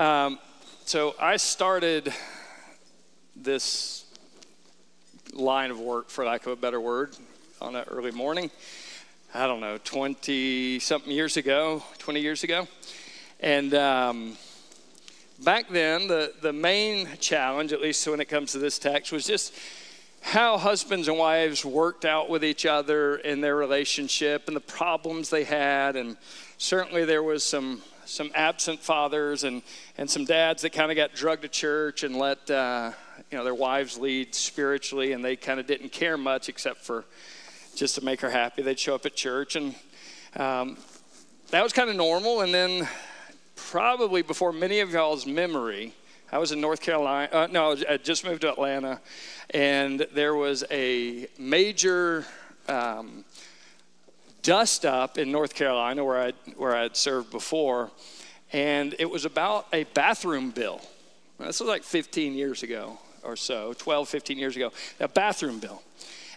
Um, so I started this line of work, for lack of a better word, on an early morning. I don't know, 20 something years ago, 20 years ago. And um, back then, the, the main challenge, at least when it comes to this text, was just how husbands and wives worked out with each other in their relationship and the problems they had. And certainly there was some some absent fathers and, and some dads that kind of got drugged to church and let uh, you know their wives lead spiritually and they kind of didn't care much except for just to make her happy they'd show up at church. And um, that was kind of normal. And then probably before many of y'all's memory i was in north carolina uh, no i just moved to atlanta. And there was a major um, dust up in North Carolina where I where I had served before, and it was about a bathroom bill. This was like 15 years ago or so, 12, 15 years ago, a bathroom bill.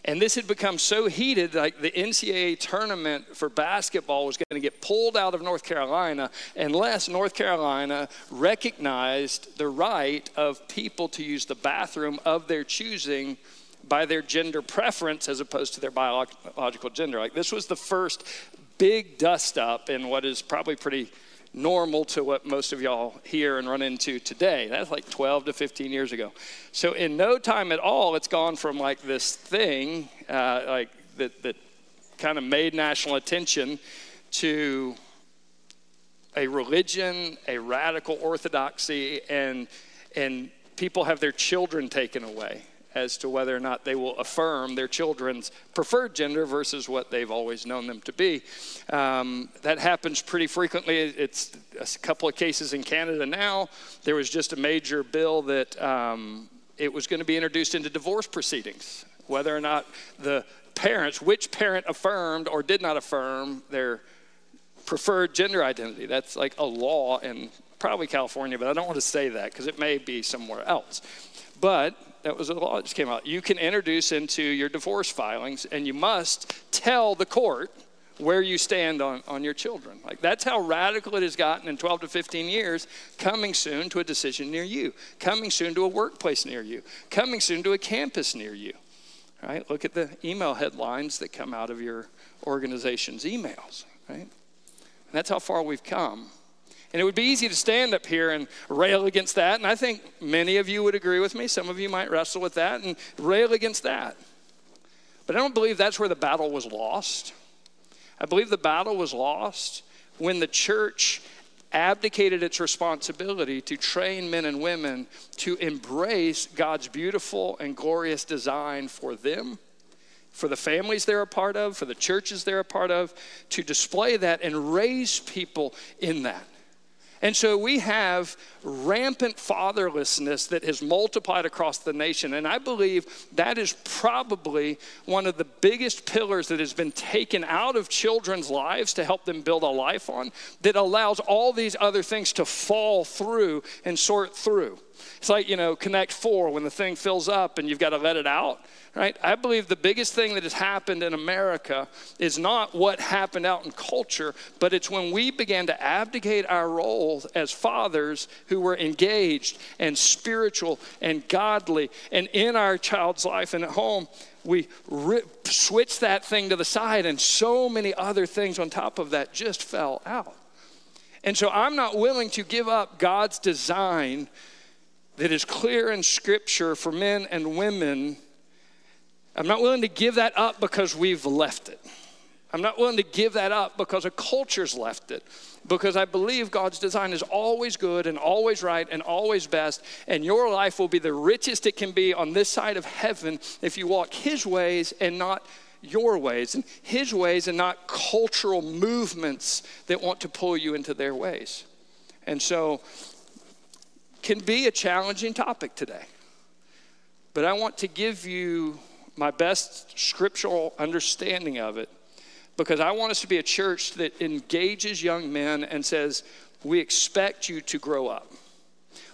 And this had become so heated, like the NCAA tournament for basketball was going to get pulled out of North Carolina unless North Carolina recognized the right of people to use the bathroom of their choosing by their gender preference as opposed to their biological gender. Like this was the first big dust up in what is probably pretty normal to what most of y'all hear and run into today. That's like 12 to 15 years ago. So in no time at all, it's gone from like this thing, uh, like that, that kind of made national attention to a religion, a radical orthodoxy, and and people have their children taken away as to whether or not they will affirm their children's preferred gender versus what they've always known them to be. Um, that happens pretty frequently. It's a couple of cases in Canada now. There was just a major bill that um, it was going to be introduced into divorce proceedings, whether or not the parents, which parent affirmed or did not affirm their preferred gender identity. That's like a law in probably California, but I don't want to say that because it may be somewhere else. But that was a law that just came out. You can introduce into your divorce filings, and you must tell the court where you stand on, on your children. Like that's how radical it has gotten in 12 to 15 years, coming soon to a decision near you, coming soon to a workplace near you, coming soon to a campus near you. Right? Look at the email headlines that come out of your organization's emails, right? And that's how far we've come. And it would be easy to stand up here and rail against that. And I think many of you would agree with me. Some of you might wrestle with that and rail against that. But I don't believe that's where the battle was lost. I believe the battle was lost when the church abdicated its responsibility to train men and women to embrace God's beautiful and glorious design for them, for the families they're a part of, for the churches they're a part of, to display that and raise people in that. And so we have rampant fatherlessness that has multiplied across the nation. And I believe that is probably one of the biggest pillars that has been taken out of children's lives to help them build a life on that allows all these other things to fall through and sort through. It's like, you know, Connect Four when the thing fills up and you've got to let it out right? I believe the biggest thing that has happened in America is not what happened out in culture, but it's when we began to abdicate our role as fathers who were engaged and spiritual and godly and in our child's life and at home. We rip, switched that thing to the side, and so many other things on top of that just fell out. And so I'm not willing to give up God's design that is clear in Scripture for men and women I'm not willing to give that up because we've left it. I'm not willing to give that up because a culture's left it. Because I believe God's design is always good and always right and always best. And your life will be the richest it can be on this side of heaven if you walk His ways and not your ways, and His ways and not cultural movements that want to pull you into their ways. And so, can be a challenging topic today. But I want to give you my best scriptural understanding of it because I want us to be a church that engages young men and says, We expect you to grow up.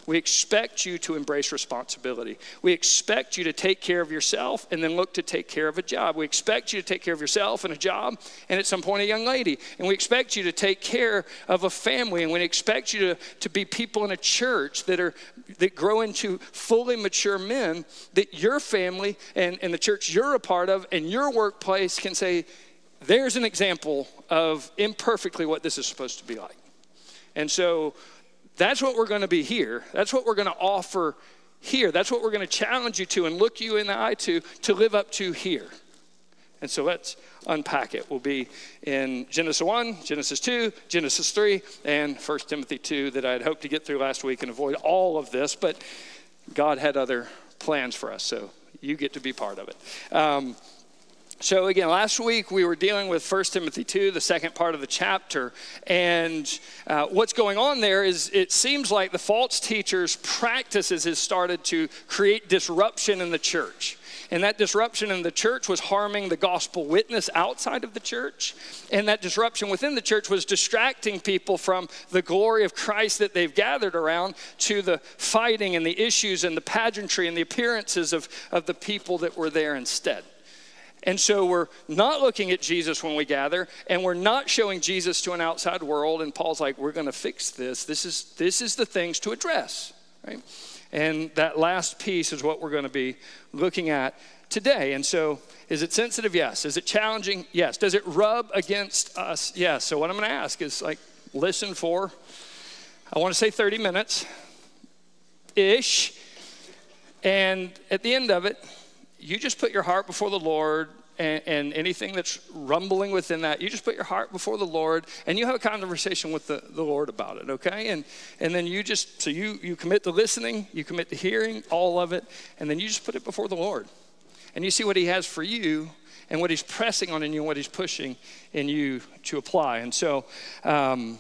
We expect you to embrace responsibility. We expect you to take care of yourself and then look to take care of a job. We expect you to take care of yourself and a job and at some point a young lady. And we expect you to take care of a family and we expect you to, to be people in a church that are that grow into fully mature men that your family and, and the church you're a part of and your workplace can say, there's an example of imperfectly what this is supposed to be like. And so that's what we're going to be here. That's what we're going to offer here. That's what we're going to challenge you to and look you in the eye to to live up to here. And so let's unpack it. We'll be in Genesis 1, Genesis 2, Genesis 3, and 1 Timothy 2 that I had hoped to get through last week and avoid all of this, but God had other plans for us, so you get to be part of it. Um, so, again, last week we were dealing with 1 Timothy 2, the second part of the chapter. And uh, what's going on there is it seems like the false teachers' practices has started to create disruption in the church. And that disruption in the church was harming the gospel witness outside of the church. And that disruption within the church was distracting people from the glory of Christ that they've gathered around to the fighting and the issues and the pageantry and the appearances of, of the people that were there instead. And so we're not looking at Jesus when we gather, and we're not showing Jesus to an outside world. And Paul's like, we're going to fix this. This is, this is the things to address, right? And that last piece is what we're going to be looking at today. And so, is it sensitive? Yes. Is it challenging? Yes. Does it rub against us? Yes. So, what I'm going to ask is like, listen for, I want to say 30 minutes ish. And at the end of it, you just put your heart before the Lord and, and, anything that's rumbling within that, you just put your heart before the Lord and you have a conversation with the, the Lord about it, okay? And, and then you just, so you, you commit to listening, you commit to hearing all of it, and then you just put it before the Lord. And you see what He has for you and what He's pressing on in you and what He's pushing in you to apply. And so, um,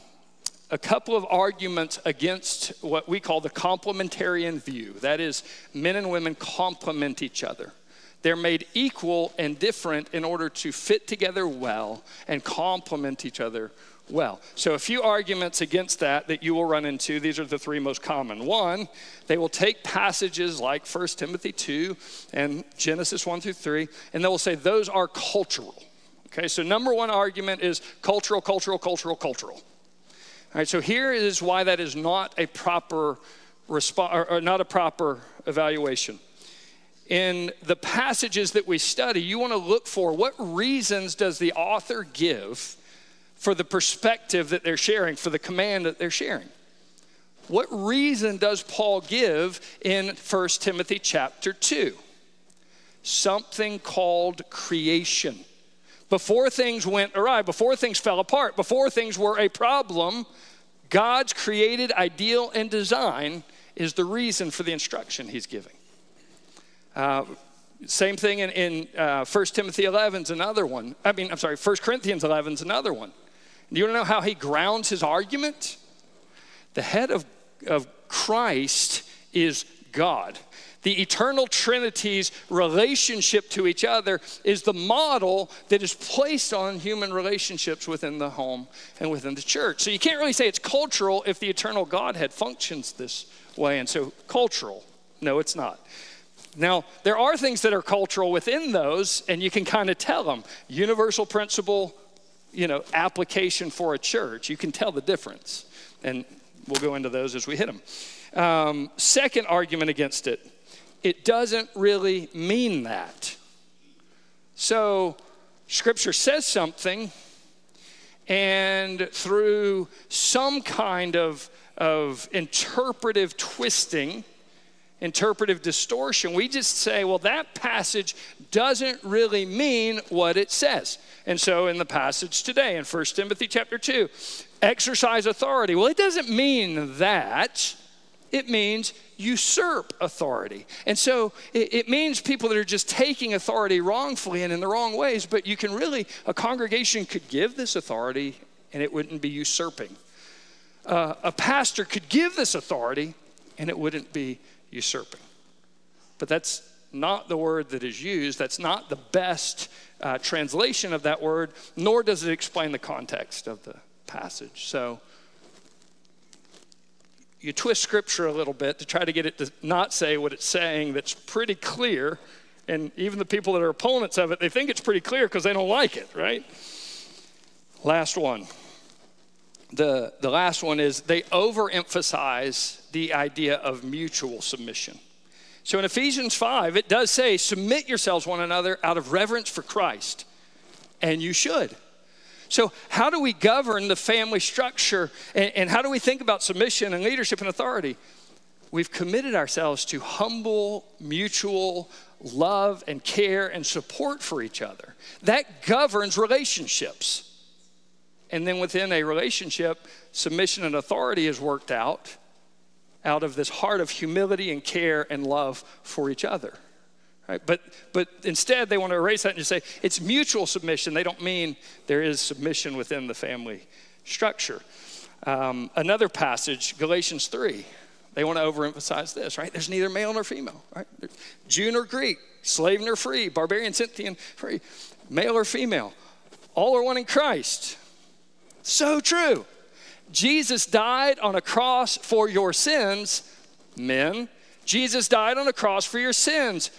a couple of arguments against what we call the complementarian view. That is, men and women complement each other. They're made equal and different in order to fit together well and complement each other well. So, a few arguments against that that you will run into. These are the three most common. One, they will take passages like 1 Timothy 2 and Genesis 1 through 3, and they will say those are cultural. Okay, so number one argument is cultural, cultural, cultural, cultural. All right, so here is why that is not a proper response or, or not a proper evaluation in the passages that we study, you want to look for what reasons does the author give for the perspective that they're sharing, for the command that they're sharing. What reason does Paul give in 1 Timothy chapter 2? Something called creation. Before things went awry, before things fell apart, before things were a problem, God's created ideal and design is the reason for the instruction he's giving. Uh, same thing in, in uh, 1 Timothy 11 is another one. I mean, I'm sorry, 1 Corinthians 11 is another one. Do you want to know how he grounds his argument? The head of, of Christ is God. The eternal Trinity's relationship to each other is the model that is placed on human relationships within the home and within the church. So you can't really say it's cultural if the eternal Godhead functions this way. And so, cultural, no, it's not. Now, there are things that are cultural within those, and you can kind of tell them. Universal principle, you know, application for a church, you can tell the difference. And we'll go into those as we hit them. Um, second argument against it it doesn't really mean that. So, Scripture says something, and through some kind of, of interpretive twisting, interpretive distortion. We just say, well, that passage doesn't really mean what it says. And so in the passage today in 1 Timothy chapter 2, exercise authority. Well, it doesn't mean that. It means usurp authority. And so it, it, means people that are just taking authority wrongfully and in the wrong ways, but you can really, a congregation could give this authority and it wouldn't be usurping. Uh, a pastor could give this authority and it wouldn't be usurping. But that's not the word that is used. That's not the best uh, translation of that word, nor does it explain the context of the passage. So you twist scripture a little bit to try to get it to not say what it's saying that's pretty clear. And even the people that are opponents of it, they think it's pretty clear because they don't like it, right? Last one. The, the last one is they overemphasize the idea of mutual submission. So in Ephesians 5, it does say, Submit yourselves one another out of reverence for Christ. And you should. So, how do we govern the family structure and, and, how do we think about submission and leadership and authority? We've committed ourselves to humble, mutual love and care and support for each other. That governs relationships. And then within a relationship, submission and authority is worked out out of this heart of humility and care and love for each other. Right? But, but instead, they want to erase that and just say it's mutual submission. They don't mean there is submission within the family structure. Um, another passage, Galatians 3, they want to overemphasize this, right? There's neither male nor female, right? Jew nor Greek, slave nor free, barbarian, Scythian, free, male or female. All are one in Christ. So true. Jesus died on a cross for your sins, men. Jesus died on a cross for your sins,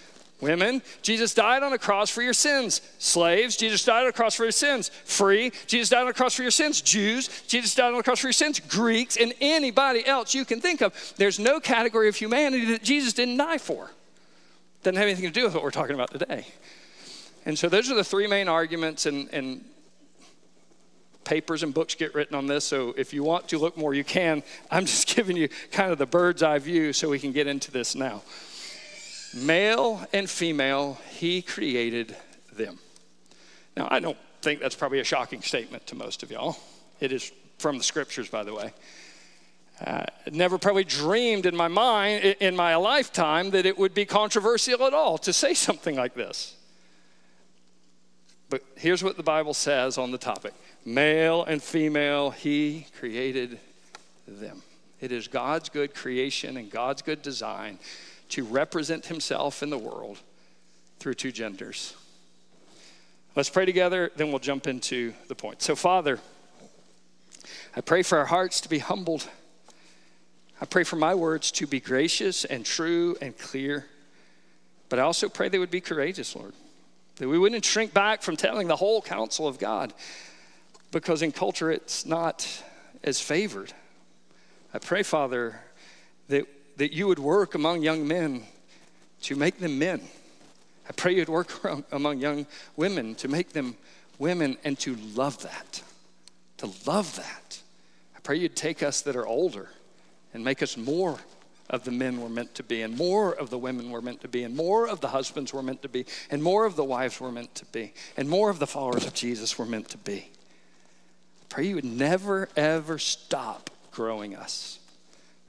women. Jesus died on a cross for your sins, slaves. Jesus died on a cross for your sins, free. Jesus died on a cross for your sins, Jews. Jesus died on a cross for your sins, Greeks, and anybody else you can think of. There's no category of humanity that Jesus didn't die for. Doesn't have anything to do with what we're talking about today. And so those are the three main arguments, and, and papers and books get written on this, so if you want to look more, you can. I'm just giving you kind of the bird's eye view so we can get into this now. Male and female, he created them. Now, I don't think that's probably a shocking statement to most of y'all. It is from the scriptures, by the way. Uh, never probably dreamed in my mind, in my lifetime, that it would be controversial at all to say something like this. But here's what the Bible says on the topic Male and female, He created them. It is God's good creation and God's good design to represent Himself in the world through two genders. Let's pray together, then we'll jump into the point. So, Father, I pray for our hearts to be humbled. I pray for my words to be gracious and true and clear. But I also pray they would be courageous, Lord. That we wouldn't shrink back from telling the whole counsel of God because in culture it's not as favored. I pray, Father, that, that you would work among young men to make them men. I pray you'd work among young women to make them women and to love that. To love that. I pray you'd take us that are older and make us more of the men we're meant to be, and more of the women we're meant to be, and more of the husbands we're meant to be, and more of the wives we're meant to be, and more of the followers of Jesus we're meant to be. Pray you would never, ever stop growing us.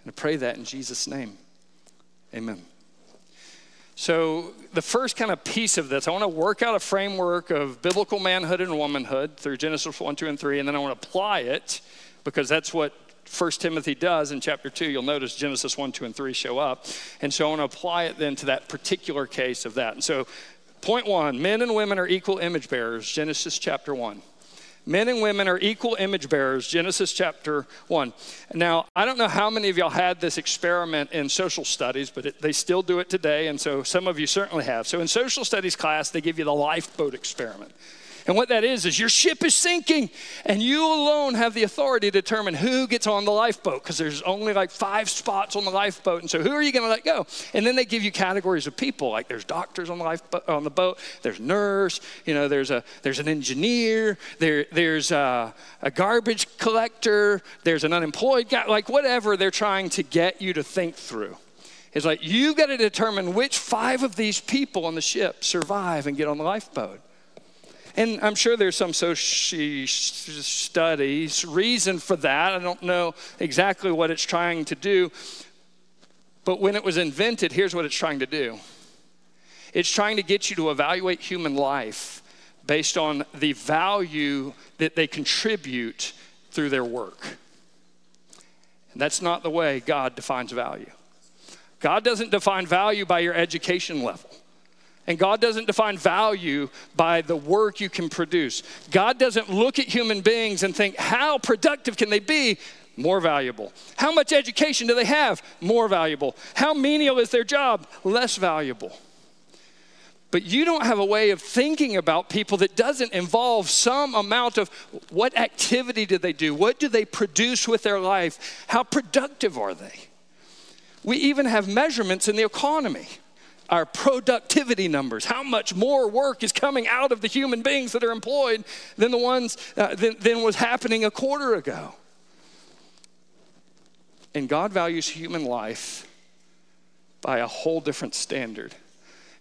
And I pray that in Jesus' name. Amen. So, the first kind of piece of this, I want to work out a framework of biblical manhood and womanhood through Genesis 1, 2, and 3, and then I want to apply it because that's what 1 Timothy does in chapter 2. You'll notice Genesis 1, 2, and 3 show up. And so I want to apply it then to that particular case of that. And so, point one men and women are equal image bearers, Genesis chapter 1. Men and women are equal image bearers, Genesis chapter 1. Now, I don't know how many of y'all had this experiment in social studies, but it, they still do it today, and so some of you certainly have. So, in social studies class, they give you the lifeboat experiment. And what that is, is your ship is sinking, and you alone have the authority to determine who gets on the lifeboat because there's only like five spots on the lifeboat. And so, who are you going to let go? And then they give you categories of people like there's doctors on the, lifeboat, on the boat, there's nurse, you know, there's, a, there's an engineer, there, there's a, a garbage collector, there's an unemployed guy, like whatever they're trying to get you to think through. It's like you've got to determine which five of these people on the ship survive and get on the lifeboat. And I'm sure there's some social studies reason for that. I don't know exactly what it's trying to do. But when it was invented, here's what it's trying to do it's trying to get you to evaluate human life based on the value that they contribute through their work. And that's not the way God defines value. God doesn't define value by your education level. And God doesn't define value by the work you can produce. God doesn't look at human beings and think, how productive can they be? More valuable. How much education do they have? More valuable. How menial is their job? Less valuable. But you don't have a way of thinking about people that doesn't involve some amount of what activity do they do? What do they produce with their life? How productive are they? We even have measurements in the economy our productivity numbers, how much more work is coming out of the human beings that are employed than the ones uh, than, than was happening a quarter ago. And God values human life by a whole different standard.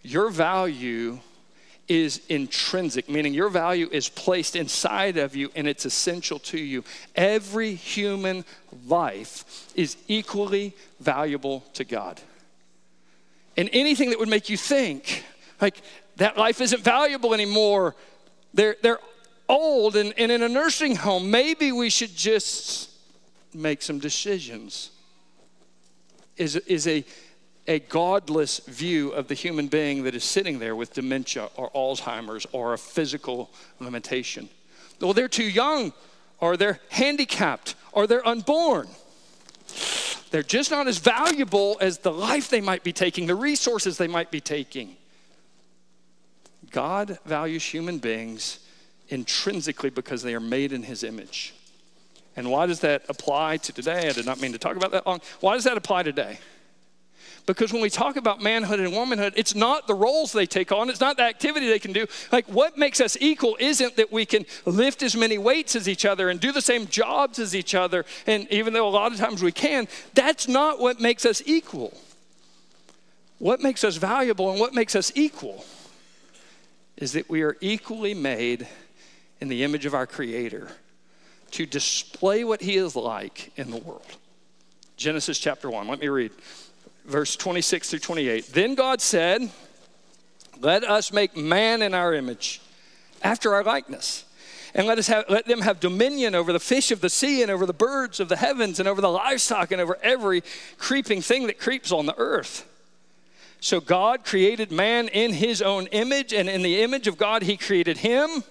Your value is intrinsic, meaning your value is placed inside of you and it's essential to you. Every human life is equally valuable to God. And anything that would make you think, like, that life isn't valuable anymore, they're, they're old and, and in a nursing home, maybe we should just make some decisions, is, is a, a godless view of the human being that is sitting there with dementia or Alzheimer's or a physical limitation. Well, they're too young, or they're handicapped, or they're unborn. They're just not as valuable as the life they might be taking, the resources they might be taking. God values human beings intrinsically because they are made in his image. And why does that apply to today? I did not mean to talk about that long. Why does that apply today? Because when we talk about manhood and womanhood, it's not the roles they take on, it's not the activity they can do. Like, what makes us equal isn't that we can lift as many weights as each other and do the same jobs as each other. And even though a lot of times we can, that's not what makes us equal. What makes us valuable and what makes us equal is that we are equally made in the image of our Creator to display what He is like in the world. Genesis chapter 1. Let me read verse 26 through 28. Then God said, Let us make man in our image, after our likeness. And let, us have, let them have dominion over the fish of the sea and over the birds of the heavens and over the livestock and over every creeping thing that creeps on the earth. So God created man in his own image, and in the image of God, he created him,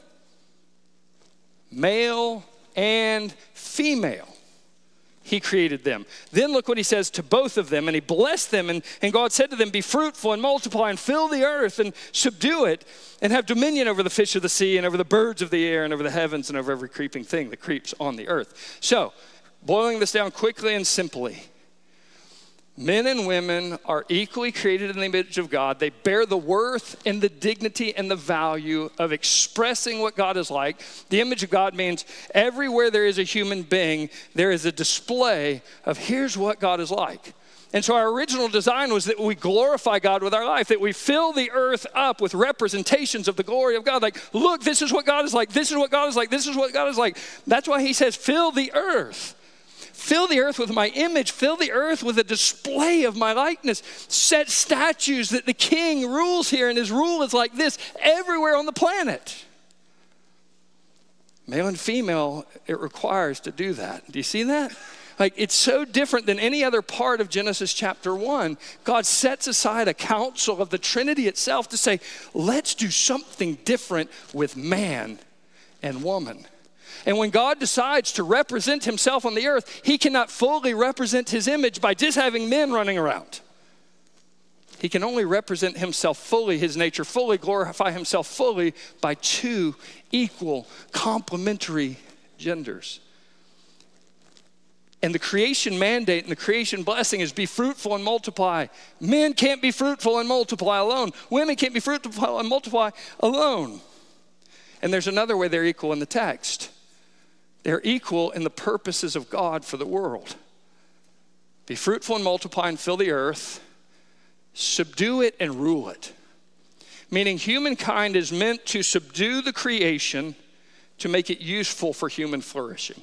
male and female he created them. Then look what he says to both of them, and he blessed them, and, and God said to them, Be fruitful and multiply and fill the earth and subdue it, and have dominion over the fish of the sea and over the birds of the air and over the heavens and over every creeping thing that creeps on the earth. So, boiling this down quickly and simply, Men and women are equally created in the image of God. They bear the worth and the dignity and the value of expressing what God is like. The image of God means everywhere there is a human being, there is a display of here's what God is like. And so our original design was that we glorify God with our life, that we fill the earth up with representations of the glory of God. Like, look, this is what God is like. This is what God is like. This is what God is like. That's why he says, fill the earth. Fill the earth with my image. Fill the earth with a display of my likeness. Set statues that the king rules here, and his rule is like this everywhere on the planet. Male and female, it requires to do that. Do you see that? Like, it's so different than any other part of Genesis chapter 1. God sets aside a council of the Trinity itself to say, let's do something different with man and woman. And when God decides to represent himself on the earth, he cannot fully represent his image by just having men running around. He can only represent himself fully, his nature fully, glorify himself fully by two equal, complementary genders. And the creation mandate and the creation blessing is be fruitful and multiply. Men can't be fruitful and multiply alone. Women can't be fruitful and multiply alone. And there's another way they're equal in the text. They're equal in the purposes of God for the world. Be fruitful and multiply and fill the earth, subdue it and rule it. Meaning, humankind is meant to subdue the creation to make it useful for human flourishing.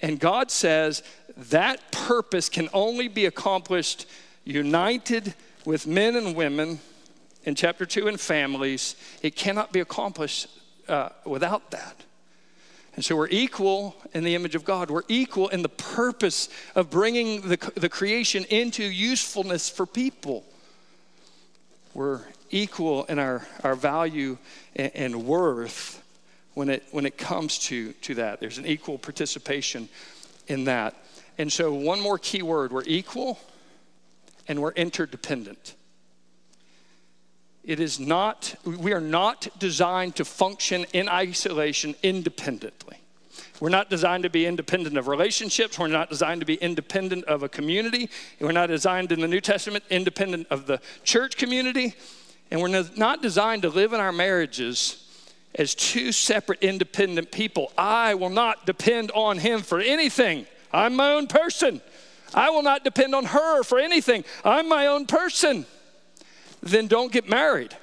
And God says that purpose can only be accomplished united with men and women in chapter 2 and families. It cannot be accomplished uh, without that. And so we're equal in the image of God. We're equal in the purpose of bringing the, the creation into usefulness for people. We're equal in our, our value and, and worth when it, when it comes to, to that. There's an equal participation in that. And so, one more key word we're equal and we're interdependent. It is not, we are not designed to function in isolation independently. We're not designed to be independent of relationships. We're not designed to be independent of a community. We're not designed in the New Testament independent of the church community. And we're not designed to live in our marriages as two separate independent people. I will not depend on him for anything. I'm my own person. I will not depend on her for anything. I'm my own person. Then don't get married.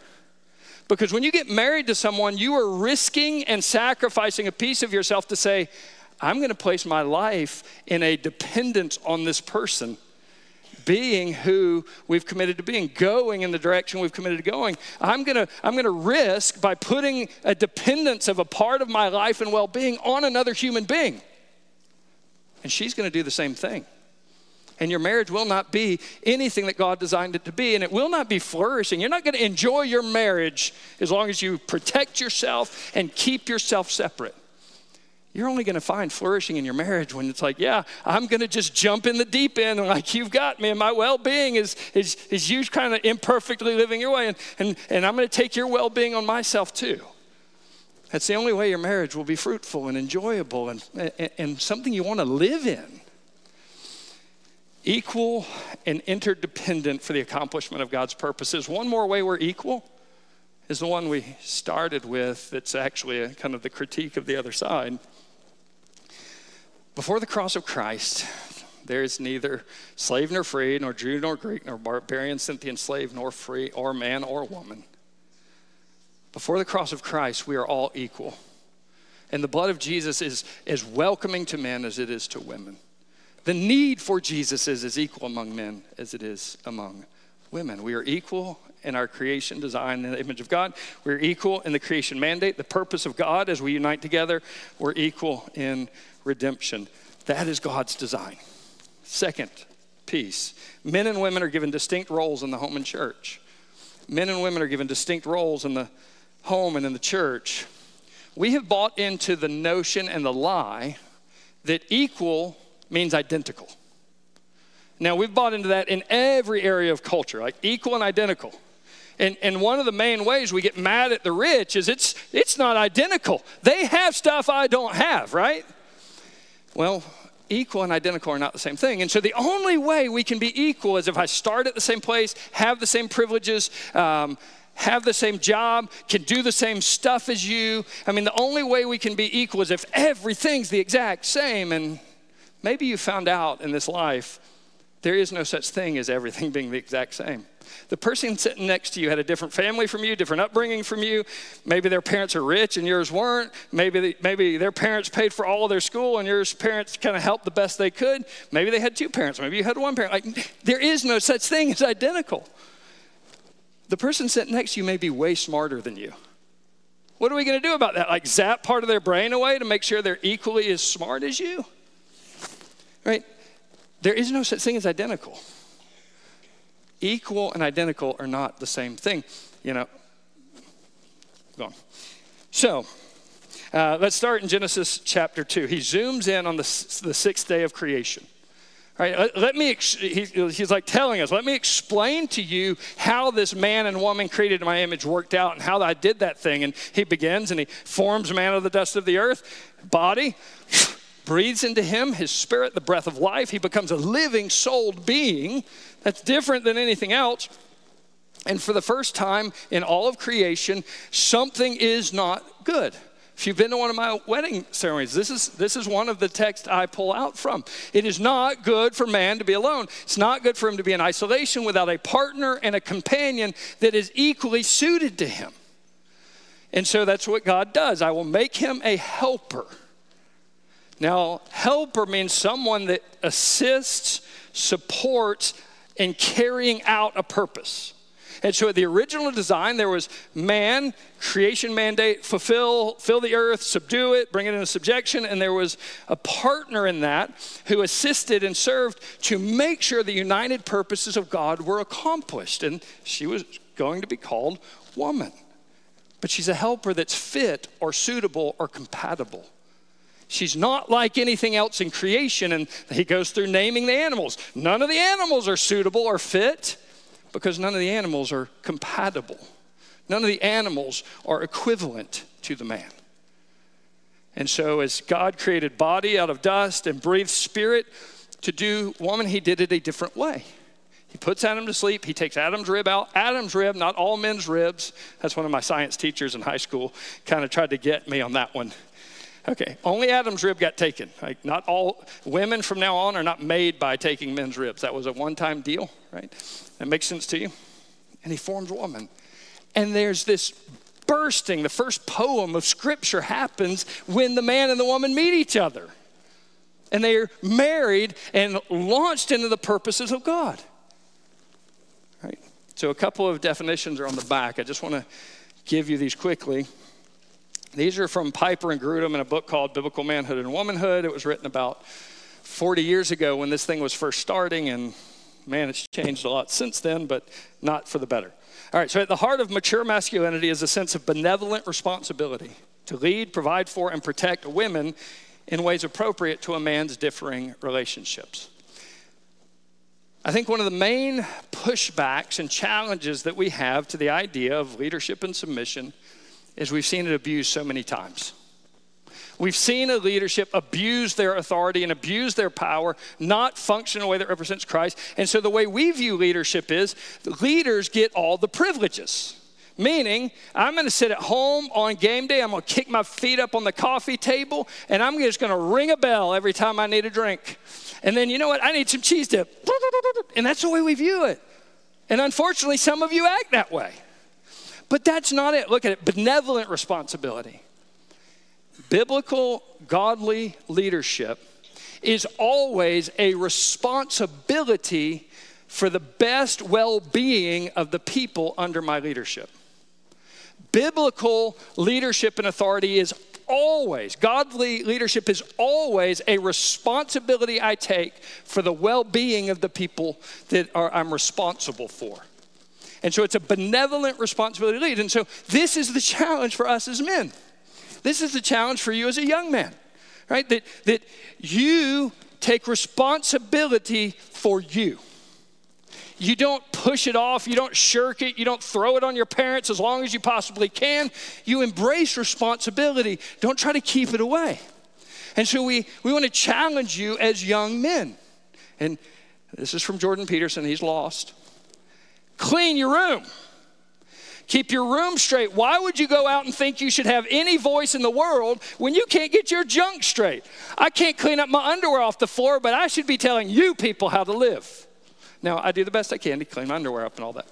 Because when you get married to someone, you are risking and sacrificing a piece of yourself to say, I'm going to place my life in a dependence on this person being who we've committed to being, going in the direction we've committed to going. I'm gonna, I'm gonna risk by putting a dependence of a part of my life and well being on another human being. And she's gonna do the same thing. And your marriage will not be anything that God designed it to be, and it will not be flourishing. You're not gonna enjoy your marriage as long as you protect yourself and keep yourself separate. You're only going to find flourishing in your marriage when it's like, yeah, I'm going to just jump in the deep end and like, you've got me, and my well being is, is, is you kind of imperfectly living your way, and, and, and I'm going to take your well being on myself too. That's the only way your marriage will be fruitful and enjoyable and, and, and something you want to live in. Equal and interdependent for the accomplishment of God's purposes. One more way we're equal is the one we started with, that's actually a, kind of the critique of the other side. Before the cross of Christ, there is neither slave nor free, nor Jew nor Greek, nor barbarian, Scythian slave, nor free, or man or woman. Before the cross of Christ, we are all equal. And the blood of Jesus is as welcoming to men as it is to women. The need for Jesus is as equal among men as it is among women. We are equal in our creation design in the image of God. We're equal in the creation mandate, the purpose of God as we unite together. We're equal in redemption. That is God's design. Second piece men and women are given distinct roles in the home and church. Men and women are given distinct roles in the home and in the church. We have bought into the notion and the lie that equal means identical. Now, we've bought into that in every area of culture, like equal and identical. And, and one of the main ways we get mad at the rich is it's, it's not identical. They have stuff I don't have, right? Well, equal and identical are not the same thing. And so the only way we can be equal is if I start at the same place, have the same privileges, um, have the same job, can do the same stuff as you. I mean, the only way we can be equal is if everything's the exact same. And maybe you found out in this life there is no such thing as everything being the exact same. The person sitting next to you had a different family from you, different upbringing from you. Maybe their parents are rich and yours weren't. Maybe, they, maybe their parents paid for all of their school and yours parents kind of helped the best they could. Maybe they had two parents. Maybe you had one parent. Like, there is no such thing as identical. The person sitting next to you may be way smarter than you. What are we going to do about that? Like zap part of their brain away to make sure they're equally as smart as you? Right? There is no such thing as identical. Equal and identical are not the same thing. You know, go on. So, uh, let's start in Genesis chapter 2. He zooms in on the, the sixth day of creation. Right, let, me, he, he's like telling us, let me explain to you how this man and woman created in my image worked out and how I did that thing. And he begins and he forms man of the dust of the earth, body, breathes into him his spirit, the breath of life. He becomes a living souled being that's different than anything else. And for the first time in all of creation, something is not good. If you've been to one of my wedding ceremonies, this is, this is one of the texts I pull out from. It is not good for man to be alone. It's not good for him to be in isolation without a partner and a companion that is equally suited to him. And so that's what God does. I will make him a helper. Now, helper means someone that assists, supports, in carrying out a purpose. And so, at the original design, there was man, creation mandate, fulfill, fill the earth, subdue it, bring it into subjection, and there was a partner in that who assisted and served to make sure the united purposes of God were accomplished. And she was going to be called woman. But she's a helper that's fit or suitable or compatible. She's not like anything else in creation. And he goes through naming the animals. None of the animals are suitable or fit because none of the animals are compatible. None of the animals are equivalent to the man. And so, as God created body out of dust and breathed spirit to do woman, he did it a different way. He puts Adam to sleep. He takes Adam's rib out. Adam's rib, not all men's ribs. That's one of my science teachers in high school kind of tried to get me on that one. Okay, only Adam's rib got taken. Like not all women from now on are not made by taking men's ribs. That was a one-time deal, right? That makes sense to you? And he forms woman. And there's this bursting, the first poem of scripture happens when the man and the woman meet each other. And they're married and launched into the purposes of God. Right? So a couple of definitions are on the back. I just want to give you these quickly. These are from Piper and Grudem in a book called Biblical Manhood and Womanhood. It was written about 40 years ago when this thing was first starting, and man, it's changed a lot since then, but not for the better. All right, so at the heart of mature masculinity is a sense of benevolent responsibility to lead, provide for, and protect women in ways appropriate to a man's differing relationships. I think one of the main pushbacks and challenges that we have to the idea of leadership and submission is we've seen it abused so many times. We've seen a leadership abuse their authority and abuse their power, not function in a way that represents Christ. And so the way we view leadership is leaders get all the privileges. Meaning, I'm going to sit at home on game day, I'm going to kick my feet up on the coffee table, and I'm just going to ring a bell every time I need a drink. And then, you know what? I need some cheese dip. And that's the way we view it. And unfortunately, some of you act that way. But that's not it. Look at it benevolent responsibility. Biblical, godly leadership is always a responsibility for the best well being of the people under my leadership. Biblical leadership and authority is always, godly leadership is always a responsibility I take for the well being of the people that are, I'm responsible for. And so it's a benevolent responsibility to lead. And so this is the challenge for us as men. This is the challenge for you as a young man, right? That, that you take responsibility for you. You don't push it off, you don't shirk it, you don't throw it on your parents as long as you possibly can. You embrace responsibility. Don't try to keep it away. And so we, we want to challenge you as young men. And this is from Jordan Peterson, he's lost. Clean your room. Keep your room straight. Why would you go out and think you should have any voice in the world when you can't get your junk straight? I can't clean up my underwear off the floor, but I should be telling you people how to live. Now, I do the best I can to clean my underwear up and all that.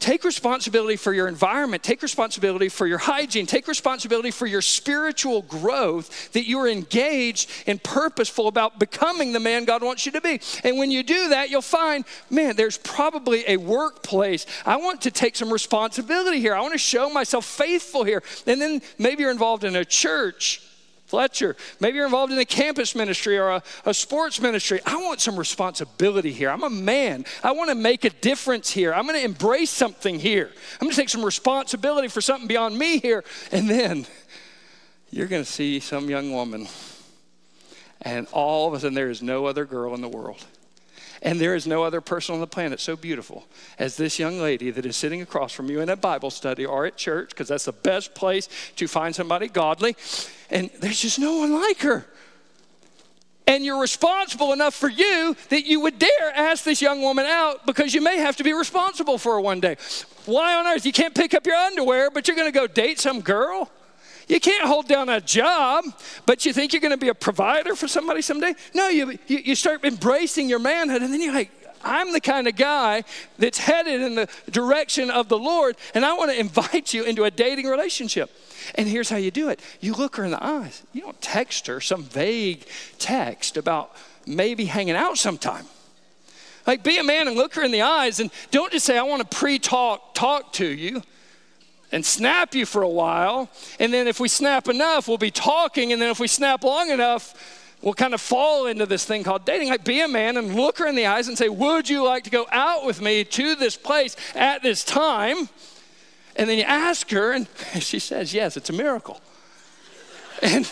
Take responsibility for your environment. Take responsibility for your hygiene. Take responsibility for your spiritual growth that you are engaged and purposeful about becoming the man God wants you to be. And when you do that, you'll find, man, there's probably a workplace. I want to take some responsibility here. I want to show myself faithful here. And then maybe you're involved in a church Fletcher. Maybe you're involved in a campus ministry or a, a, sports ministry. I want some responsibility here. I'm a man. I want to make a difference here. I'm going to embrace something here. I'm going to take some responsibility for something beyond me here. And then you're going to see some young woman, and all of a sudden, there is no other girl in the world and there is no other person on the planet so beautiful as this young lady that is sitting across from you in a Bible study or at church, because that's the best place to find somebody godly. And there's just no one like her. And you're responsible enough for you that you would dare ask this young woman out because you may have to be responsible for her one day. Why on earth? You can't pick up your underwear, but you're going to go date some girl? You can't hold down a job, but you think you're going to be a provider for somebody someday? No, you, you, you start embracing your manhood, and then you're like, I'm the kind of guy that's headed in the direction of the Lord, and I want to invite you into a dating relationship. And here's how you do it you look her in the eyes. You don't text her some vague text about maybe hanging out sometime. Like, be a man and look her in the eyes, and don't just say, I want to pre talk, talk to you and snap you for a while. And then if we snap enough, we'll be talking. And then if we snap long enough, we'll kind of fall into this thing called dating. Like, be a man and look her in the eyes and say, Would you like to go out with me to this place at this time? And then you ask her, and she says, Yes, it's a miracle. And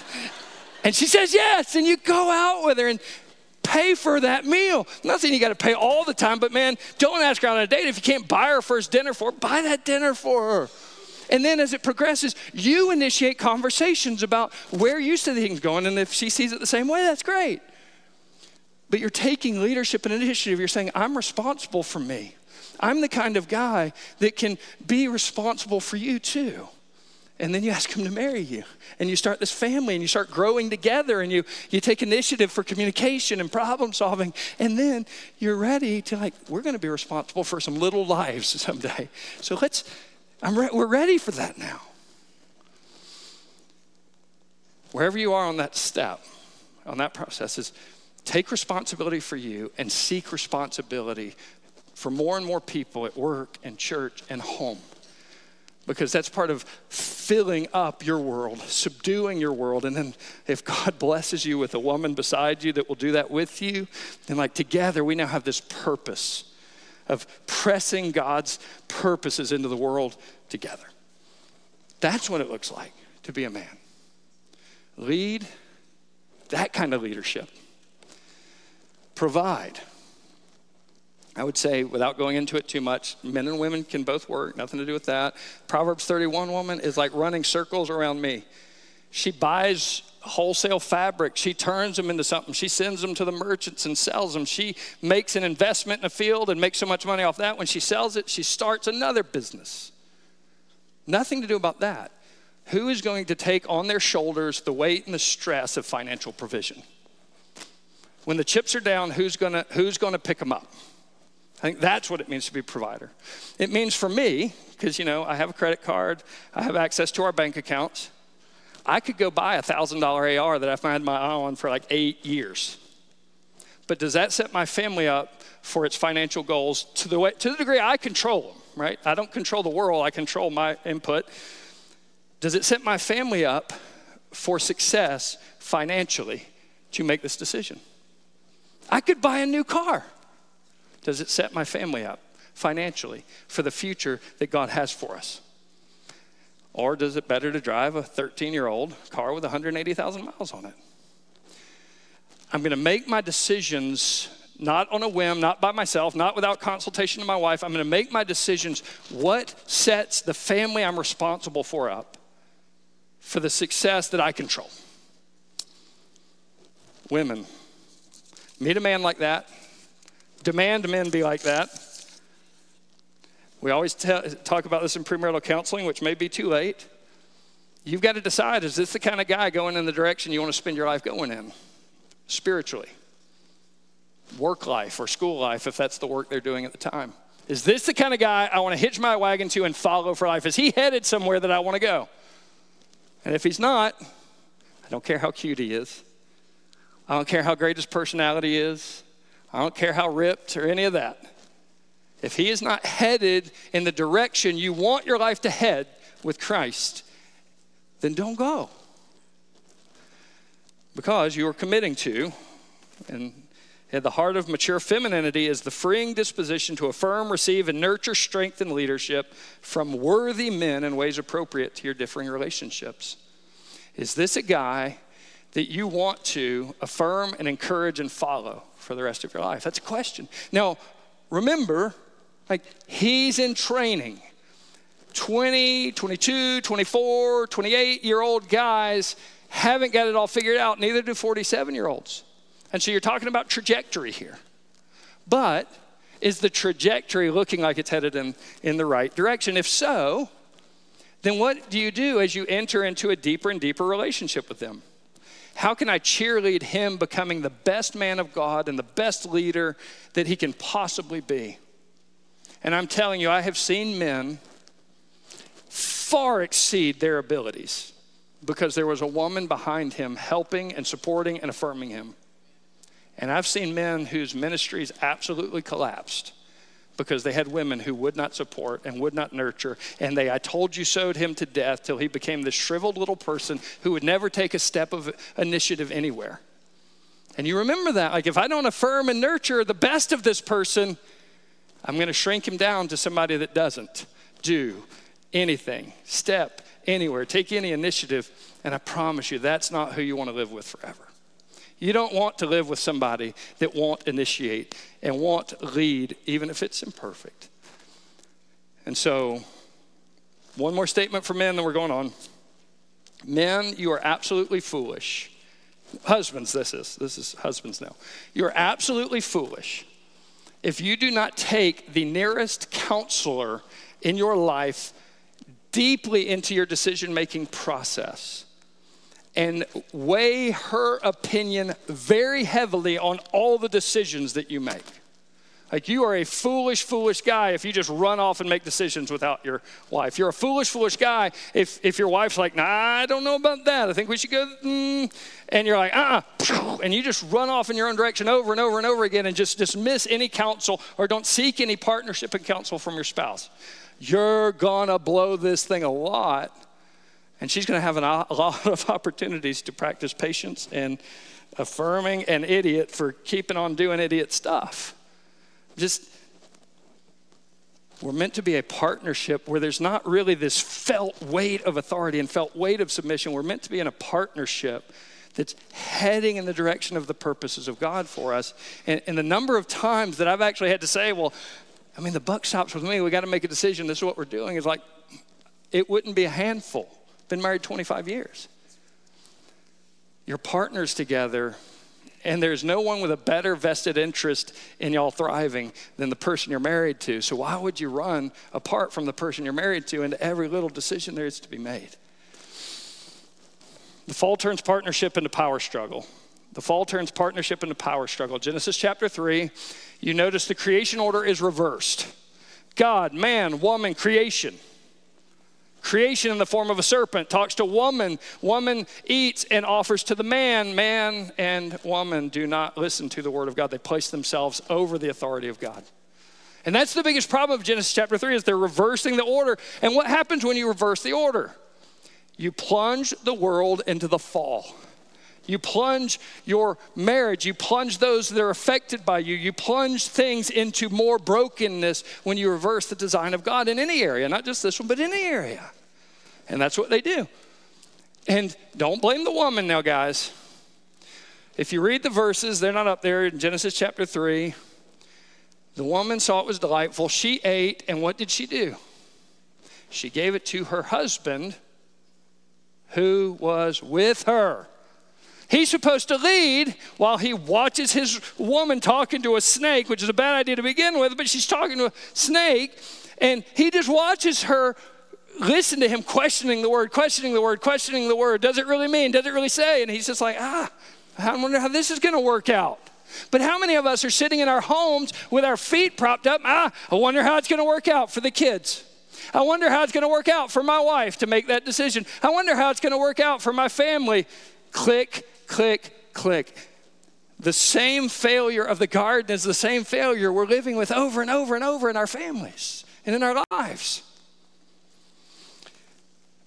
And she says yes, and you go out with her and pay for that meal. Not saying you got to pay all the time, but man, don't ask her out on a date if you can't buy her first dinner for her. Buy that dinner for her. And then as it progresses, you initiate conversations about where you see things going. And if she sees it the same way, that's great. But you're taking leadership and initiative. You're saying, I'm responsible for me. I'm the kind of guy that can be responsible for you too. And then you ask him to marry you. And you start this family and you start growing together and you, you take initiative for communication and problem solving. And then you're ready to, like, we're going to be responsible for some little lives someday. So let's, re- we're ready for that now. Wherever you are on that step, on that process, is take responsibility for you and seek responsibility for more and more people at work and church and home. Because that's part of filling up your world, subduing your world. And then if God blesses you with a woman beside you that will do that with you, then like together we now have this purpose of pressing God's purposes into the world together. That's what it looks like to be a man. Lead that kind of leadership provide. I would say, without going into it too much, men and women can both work, nothing to do with that. Proverbs 31 woman is like running circles around me. She buys wholesale fabric, she turns them into something, she sends them to the merchants and sells them. She makes an investment in a field and makes so much money off that. When she sells it, she starts another business. Nothing to do about that. Who is going to take on their shoulders the weight and the stress of financial provision? When the chips are down, who's gonna, who's gonna pick them up? I think that's what it means to be a provider. It means for me, because you know, I have a credit card, I have access to our bank accounts. I could go buy a thousand dollar AR that I've had my eye on for like eight years. But does that set my family up for its financial goals to the way to the degree I control them, right? I don't control the world, I control my input. Does it set my family up for success financially to make this decision? I could buy a new car. Does it set my family up financially for the future that God has for us? Or does it better to drive a 13 year old car with 180,000 miles on it? I'm going to make my decisions not on a whim, not by myself, not without consultation to my wife. I'm going to make my decisions what sets the family I'm responsible for up for the success that I control. Women, Meet a man like that. Demand men be like that. We always tell, talk about this in premarital counseling, which may be too late. You've got to decide is this the kind of guy going in the direction you want to spend your life going in spiritually? Work life or school life, if that's the work they're doing at the time. Is this the kind of guy I want to hitch my wagon to and follow for life? Is he headed somewhere that I want to go? And if he's not, I don't care how cute he is. I don't care how great his personality is. I don't care how ripped or any of that. If he is not headed in the direction you want your life to head with Christ, then don't go. Because you are committing to, and at the heart of mature femininity is the freeing disposition to affirm, receive, and nurture strength and leadership from worthy men in ways appropriate to your differing relationships. Is this a guy that you want to affirm and encourage and follow for the rest of your life? That's a question. Now, remember, like, he's in training. 20, 22, 24, 28 year old guys haven't got it all figured out, neither do 47 year olds. And so you're talking about trajectory here. But is the trajectory looking like it's headed in, in the right direction? If so, then what do you do as you enter into a deeper and deeper relationship with them? How can I cheerlead him becoming the best man of God and the best leader that he can possibly be? And I'm telling you, I have seen men far exceed their abilities because there was a woman behind him helping and supporting and affirming him. And I've seen men whose ministries absolutely collapsed because they had women who would not support and would not nurture. And they, I told you, sowed him to death till he became this shriveled little person who would never take a step of initiative anywhere. And you remember that. Like, if I don't affirm and nurture the best of this person, I'm going to shrink him down to somebody that doesn't do anything, step anywhere, take any initiative And I promise you, that's not who you want to live with forever. You don't want to live with somebody that won't initiate and won't lead, even if it's imperfect. And so, one more statement for men, then we're going on. Men, you are absolutely foolish. Husbands, this is. This is husbands now. You are absolutely foolish if you do not take the nearest counselor in your life deeply into your decision making process and weigh her opinion very heavily on all the decisions that you make. Like you are a foolish, foolish guy if you just run off and make decisions without your wife. You're a foolish, foolish guy if, if your wife's like, nah, I don't know about that. I think we should go, mm. and you're like, uh uh and you just run off in your own direction over and over and over again and just dismiss any counsel or don't seek any partnership and counsel from your spouse. You're gonna blow this thing a lot, and she's gonna have an, a lot of opportunities to practice patience and affirming an idiot for keeping on doing idiot stuff. Just, we're meant to be a partnership where there's not really this felt weight of authority and felt weight of submission. We're meant to be in a partnership that's heading in the direction of the purposes of God for us. And, and, the number of times that I've actually had to say, well, I mean, the buck stops with me. We got to make a decision. This is what we're doing. Is like, it wouldn't be a handful. Been married 25 years. Your partners together and there's no one with a better vested interest in y'all thriving than the person you're married to. So why would you run apart from the person you're married to into every little decision there is to be made? The fall turns partnership into power struggle. The fall turns partnership into power struggle. Genesis chapter 3, you notice the creation order is reversed God, man, woman, creation. Creation in the form of a serpent talks to woman. Woman eats and offers to the man. Man and woman do not listen to the word of God. They place themselves over the authority of God. And that's the biggest problem of Genesis chapter 3 is they're reversing the order. And what happens when you reverse the order? You plunge the world into the fall. You plunge your marriage, you plunge those that are affected by you, you plunge things into more brokenness when you reverse the design of God in any area, not just this one, but any area. And that's what they do. And don't blame the woman now, guys. If you read the verses, they're not up there in Genesis chapter 3. The woman saw it was delightful. She ate, and what did she do? She gave it to her husband who was with her. He's supposed to lead while he watches his woman talking to a snake, which is a bad idea to begin with, but she's talking to a snake, and he just watches her listen to him questioning the word, questioning the word, questioning the word. Does it really mean? Does it really say? And he's just like, ah, I wonder how this is going to work out. But how many of us are sitting in our homes with our feet propped up? Ah, I wonder how it's going to work out for the kids. I wonder how it's going to work out for my wife to make that decision. I wonder how it's going to work out for my family. Click, click, click. The same failure of the garden is the same failure we're living with over and over and over in our families and in our lives.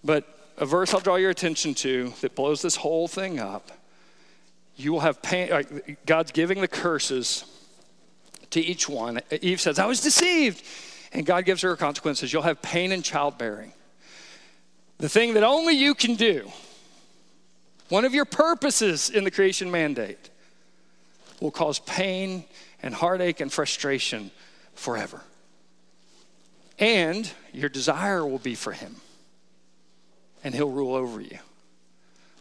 But a verse I'll draw your attention to that blows this whole thing up. You will have pain. God's giving the curses to each one. Eve says, I was deceived. And God gives her consequences. You'll have pain in childbearing. The thing that only you can do one of your purposes in the creation mandate will cause pain and heartache and frustration forever. And your desire will be for Him, and He'll rule over you.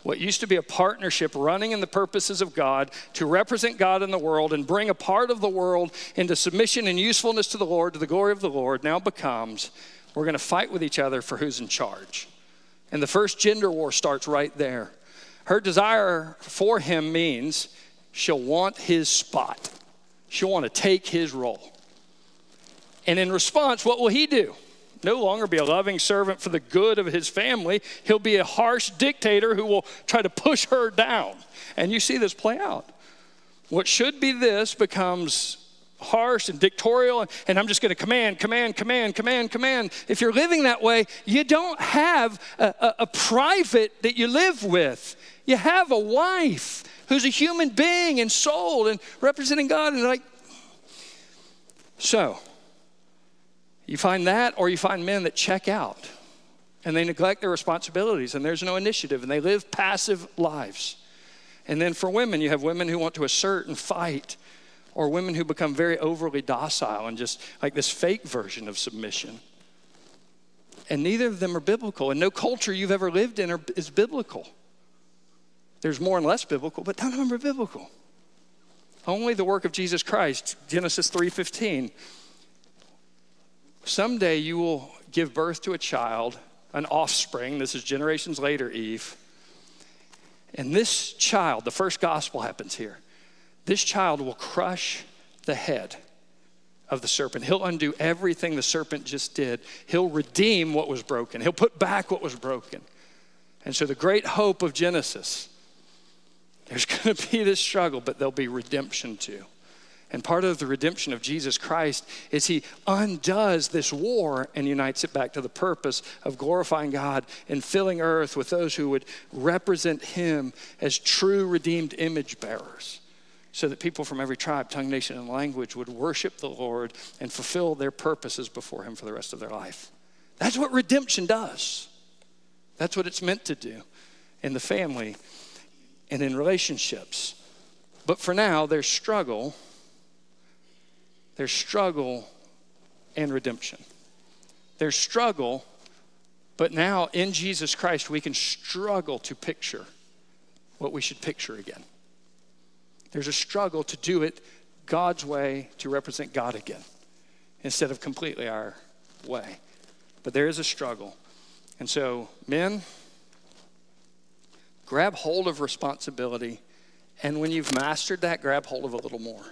What used to be a partnership running in the purposes of God to represent God in the world and bring a part of the world into submission and usefulness to the Lord, to the glory of the Lord, now becomes we're going to fight with each other for who's in charge. And the first gender war starts right there. Her desire for him means she'll want his spot, she'll want to take his role. And in response, what will he do? No longer be a loving servant for the good of his family. He'll be a harsh dictator who will try to push her down. And you see this play out. What should be this becomes harsh and dictatorial, and I'm just going to command, command, command, command, command. If you're living that way, you don't have a, a, a private that you live with. You have a wife who's a human being and soul and representing God. And like, so you find that, or you find men that check out. and they neglect their responsibilities, and there's no initiative, and they live passive lives. And then for women, you have women who want to assert and fight, or women who become very overly docile and just like this fake version of submission. And neither of them are biblical, and no culture you've ever lived in is biblical. There's more and less biblical, but none of them are biblical. Only the work of Jesus Christ, Genesis 3:15. Someday you will give birth to a child, an offspring. This is generations later, Eve. And this child, the first gospel happens here. This child will crush the head of the serpent. He'll undo everything the serpent just did. He'll redeem what was broken. He'll put back what was broken. And so the great hope of Genesis there's going to be this struggle, but there'll be redemption too. And part of the redemption of Jesus Christ is he undoes this war and unites it back to the purpose of glorifying God and filling earth with those who would represent him as true redeemed image bearers. So that people from every tribe, tongue, nation, and language would worship the Lord and fulfill their purposes before Him for the rest of their life. That's what redemption does. That's what it's meant to do in the family and in relationships. But for now, there's struggle. There's struggle and redemption. There's struggle, but now in Jesus Christ, we can struggle to picture what we should picture again. There's a struggle to do it God's way to represent God again instead of completely our way. But there is a struggle. And so, men, grab hold of responsibility. And when you've mastered that, grab hold of a little more.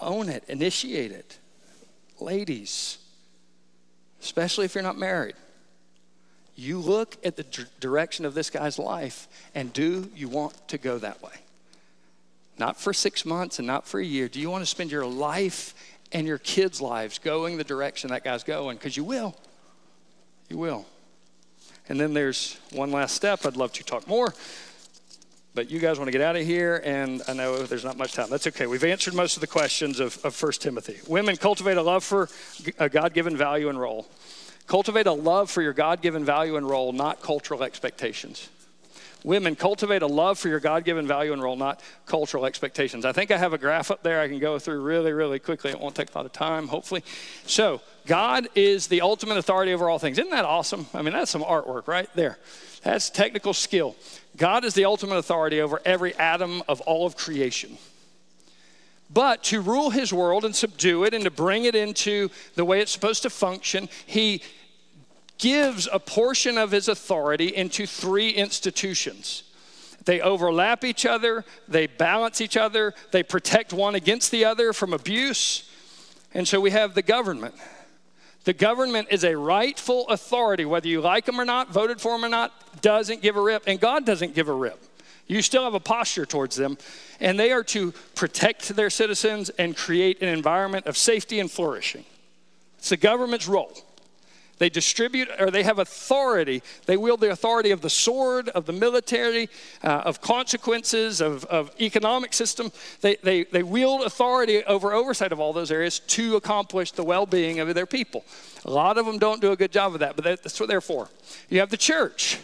Own it, initiate it. Ladies, especially if you're not married, you look at the d- direction of this guy's life and do you want to go that way? Not for six months and not for a year. Do you want to spend your life and your kids' lives going the direction that guy's going? Because you will. You will. And then there's one last step. I'd love to talk more, but you guys want to get out of here, and I know there's not much time. That's okay. We've answered most of the questions of, of 1 Timothy. Women, cultivate a love for a God given value and role. Cultivate a love for your God given value and role, not cultural expectations. Women, cultivate a love for your God given value and role, not cultural expectations. I think I have a graph up there I can go through really, really quickly. It won't take a lot of time, hopefully. So, God is the ultimate authority over all things. Isn't that awesome? I mean, that's some artwork right there. That's technical skill. God is the ultimate authority over every atom of all of creation. But to rule his world and subdue it and to bring it into the way it's supposed to function, he gives a portion of his authority into three institutions. They overlap each other, they balance each other, they protect one against the other from abuse. And so we have the government. The government is a rightful authority, whether you like them or not, voted for them or not, doesn't give a rip, and God doesn't give a rip. You still have a posture towards them, and they are to protect their citizens and create an environment of safety and flourishing. It's the government's role. They distribute or they have authority. They wield the authority of the sword, of the military, uh, of consequences, of, of economic system. They, they, they wield authority over oversight of all those areas to accomplish the well being of their people. A lot of them don't do a good job of that, but that's what they're for. You have the church.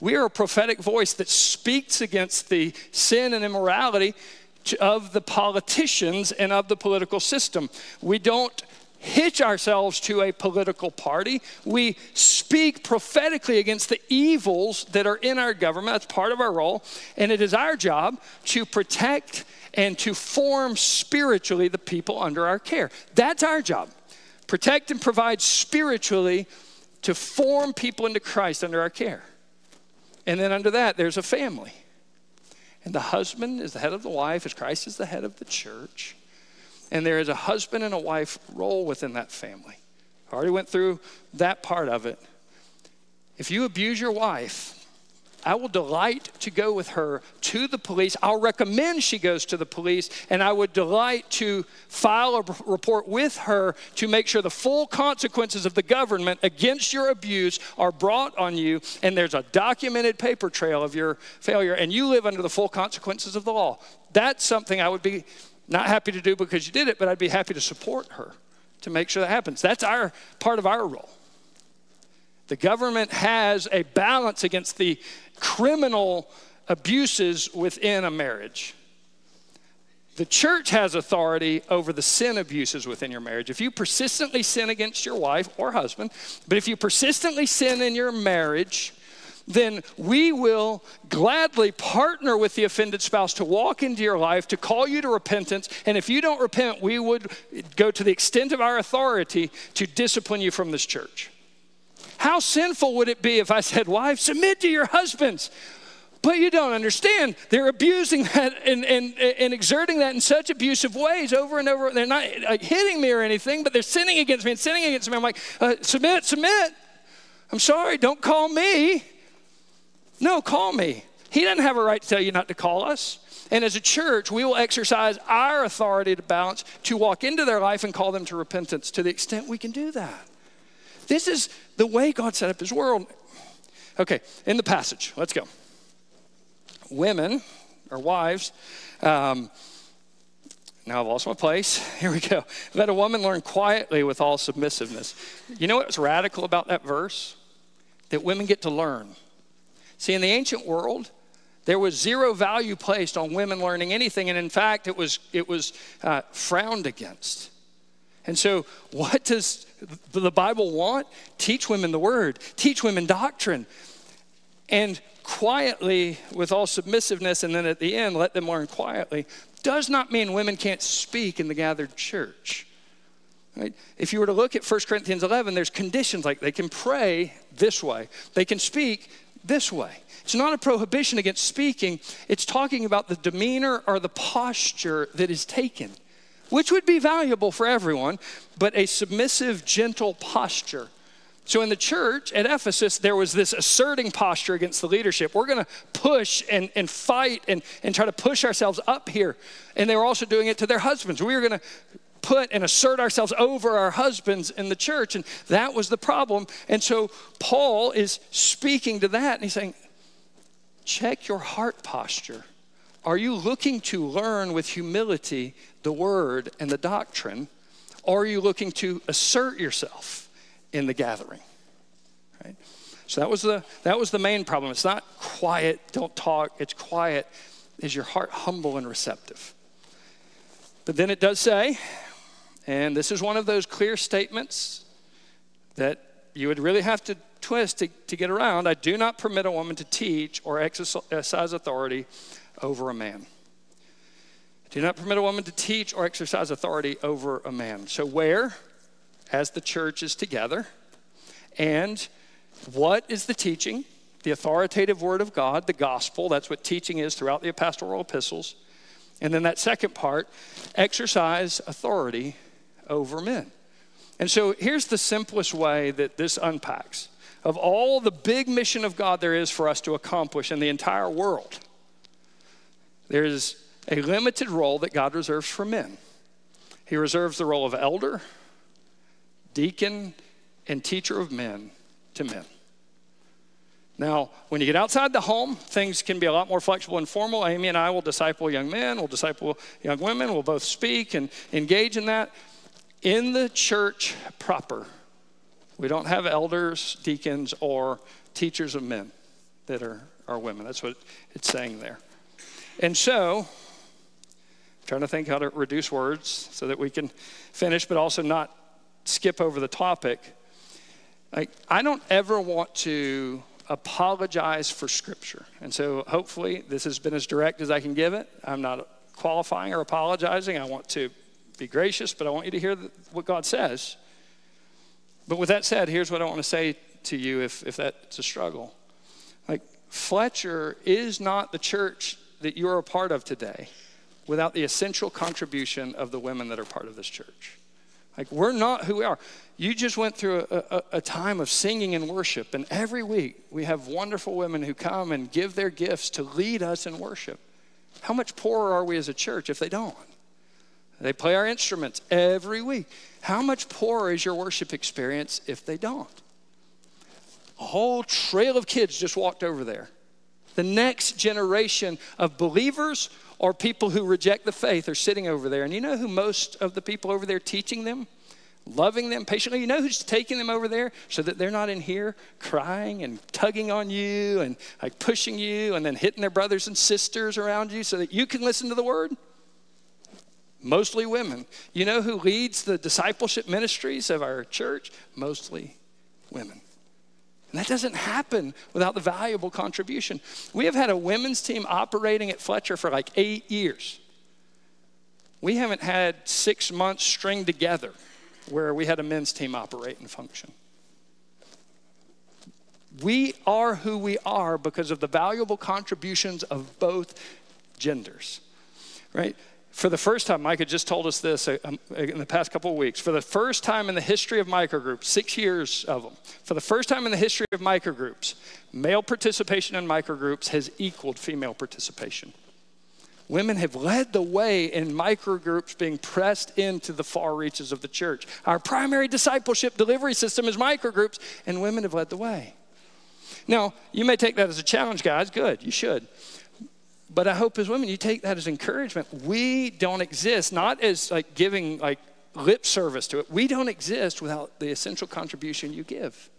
We are a prophetic voice that speaks against the sin and immorality of the politicians and of the political system. We don't hitch ourselves to a political party. We speak prophetically against the evils that are in our government. That's part of our role. And it is our job to protect and to form spiritually the people under our care. That's our job. Protect and provide spiritually to form people into Christ under our care. And then under that, there's a family. And the husband is the head of the wife, as Christ is the head of the church and there is a husband and a wife role within that family. I already went through that part of it. If you abuse your wife, I will delight to go with her to the police. I'll recommend she goes to the police, and I would delight to file a report with her to make sure the full consequences of the government against your abuse are brought on you, and there's a documented paper trail of your failure, and you live under the full consequences of the law. That's something I would be not happy to do because you did it, but I'd be happy to support her to make sure that happens. That's our part of our role. The government has a balance against the criminal abuses within a marriage. The church has authority over the sin abuses within your marriage. If you persistently sin against your wife or husband, but if you persistently sin in your marriage, then we will gladly partner with the offended spouse to walk into your life, to call you to repentance. And if you don't repent, we would go to the extent of our authority to discipline you from this church. How sinful would it be if I said, Wife, submit to your husbands? But you don't understand. They're abusing that and, and, and exerting that in such abusive ways over and over. They're not like, hitting me or anything, but they're sinning against me and sinning against me. I'm like, uh, submit, submit. I'm sorry, don't call me. No, call me. He doesn't have a right to tell you not to call us. And as a church, we will exercise our authority to balance to walk into their life and call them to repentance to the extent we can do that. This is the way God set up his world. Okay, in the passage, let's go. Women or wives, um, now I've lost my place. Here we go. Let a woman learn quietly with all submissiveness. You know what's radical about that verse? That women get to learn. See, in the ancient world, there was zero value placed on women learning anything, and in fact, it was, it was uh, frowned against. And so, what does the Bible want? Teach women the word, teach women doctrine, and quietly, with all submissiveness, and then at the end, let them learn quietly, does not mean women can't speak in the gathered church. Right? If you were to look at 1 Corinthians 11, there's conditions like they can pray this way, they can speak this way. It's not a prohibition against speaking, it's talking about the demeanor or the posture that is taken, which would be valuable for everyone, but a submissive, gentle posture. So in the church at Ephesus, there was this asserting posture against the leadership. We're going to push and, and fight and, and try to push ourselves up here. And they were also doing it to their husbands. We were going to put and assert ourselves over our husbands in the church. And that was the problem. And so Paul is speaking to that and he's saying, check your heart posture. Are you looking to learn with humility the word and the doctrine? Or are you looking to assert yourself in the gathering? Right? So that was the that was the main problem. It's not quiet, don't talk, it's quiet. Is your heart humble and receptive? But then it does say, and this is one of those clear statements that you would really have to twist to, to get around. I do not permit a woman to teach or exercise authority over a man. I do not permit a woman to teach or exercise authority over a man. So, where, as the church is together, and what is the teaching? The authoritative word of God, the gospel, that's what teaching is throughout the pastoral epistles. And then that second part, exercise authority over men. And so here's the simplest way that this unpacks. Of all the big mission of God there is for us to accomplish in the entire world, there is a limited role that God reserves for men. He reserves the role of elder, deacon, and teacher of men to men. Now, when you get outside the home, things can be a lot more flexible and formal. Amy and I will disciple young men, we'll disciple young women, we'll both speak and engage in that. In the church proper, we don't have elders, deacons, or teachers of men that are, are women. That's what it's saying there. And so, I'm trying to think how to reduce words so that we can finish, but also not skip over the topic. I, I don't ever want to apologize for Scripture. And so, hopefully, this has been as direct as I can give it. I'm not qualifying or apologizing. I want to be gracious, but I want you to hear what God says. But with that said, here's what I want to say to you if, if that's a struggle. Like, Fletcher is not the church that you're a part of today without the essential contribution of the women that are part of this church. Like, we're not who we are. You just went through a, a, a, time of singing and worship, and every week we have wonderful women who come and give their gifts to lead us in worship. How much poorer are we as a church if they don't? They play our instruments every week. How much poorer is your worship experience if they don't? A whole trail of kids just walked over there. The next generation of believers or people who reject the faith are sitting over there. And you know who most of the people over there teaching them loving them patiently. You know who's taking them over there so that they're not in here crying and tugging on you and like pushing you and then hitting their brothers and sisters around you so that you can listen to the word? Mostly women. You know who leads the discipleship ministries of our church? Mostly women. And that doesn't happen without the valuable contribution. We have had a women's team operating at Fletcher for like eight years. We haven't had six months stringed together where we had a men's team operate and function. We are who we are because of the valuable contributions of both genders, right? For the first time, Micah just told us this uh, um, in the past couple of weeks. For the first time in the history of microgroups, six years of them, for the first time in the history of microgroups, male participation in microgroups has equaled female participation. Women have led the way in microgroups being pressed into the far reaches of the church. Our primary discipleship delivery system is microgroups, and women have led the way. Now, you may take that as a challenge, guys. Good, you should. But I hope as women, you take that as encouragement. We don't exist, not as like giving like lip service to it. We don't exist without the essential contribution you give.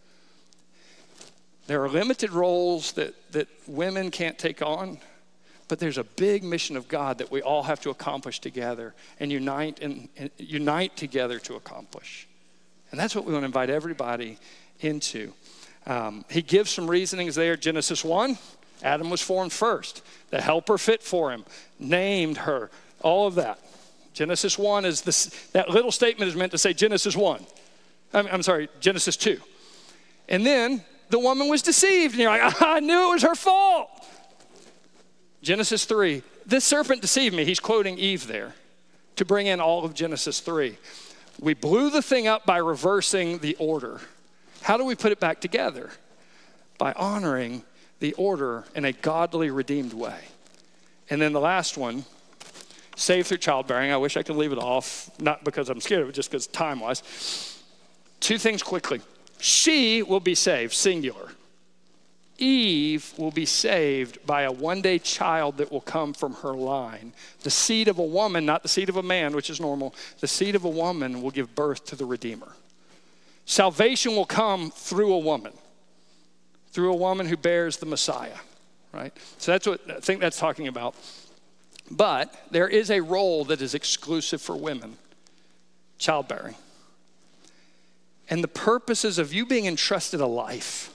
There are limited roles that, that women can't take on but there's a big mission of God that we all have to accomplish together and unite and, and unite together to accomplish. And that's what we want to invite everybody into. Um, he gives some reasonings there. Genesis 1, Adam was formed first. The helper fit for him, named her, all of that. Genesis 1 is this, that little statement is meant to say Genesis 1. I'm, I'm sorry, Genesis 2. And then the woman was deceived, and you're like, I knew it was her fault. Genesis 3. This serpent deceived me. He's quoting Eve there to bring in all of Genesis 3. We blew the thing up by reversing the order. How do we put it back together? By honoring the order in a godly, redeemed way. And then the last one, saved through childbearing. I wish I could leave it off, not because I'm scared of it, just because time wise. Two things quickly. She will be saved, singular. Eve will be saved by a one day child that will come from her line. The seed of a woman, not the seed of a man, which is normal, the seed of a woman will give birth to the Redeemer. Salvation will come through a woman, through a woman who bears the Messiah, right? So that's what I think that's talking about. But there is a role that is exclusive for women childbearing. And the purposes of you being entrusted a life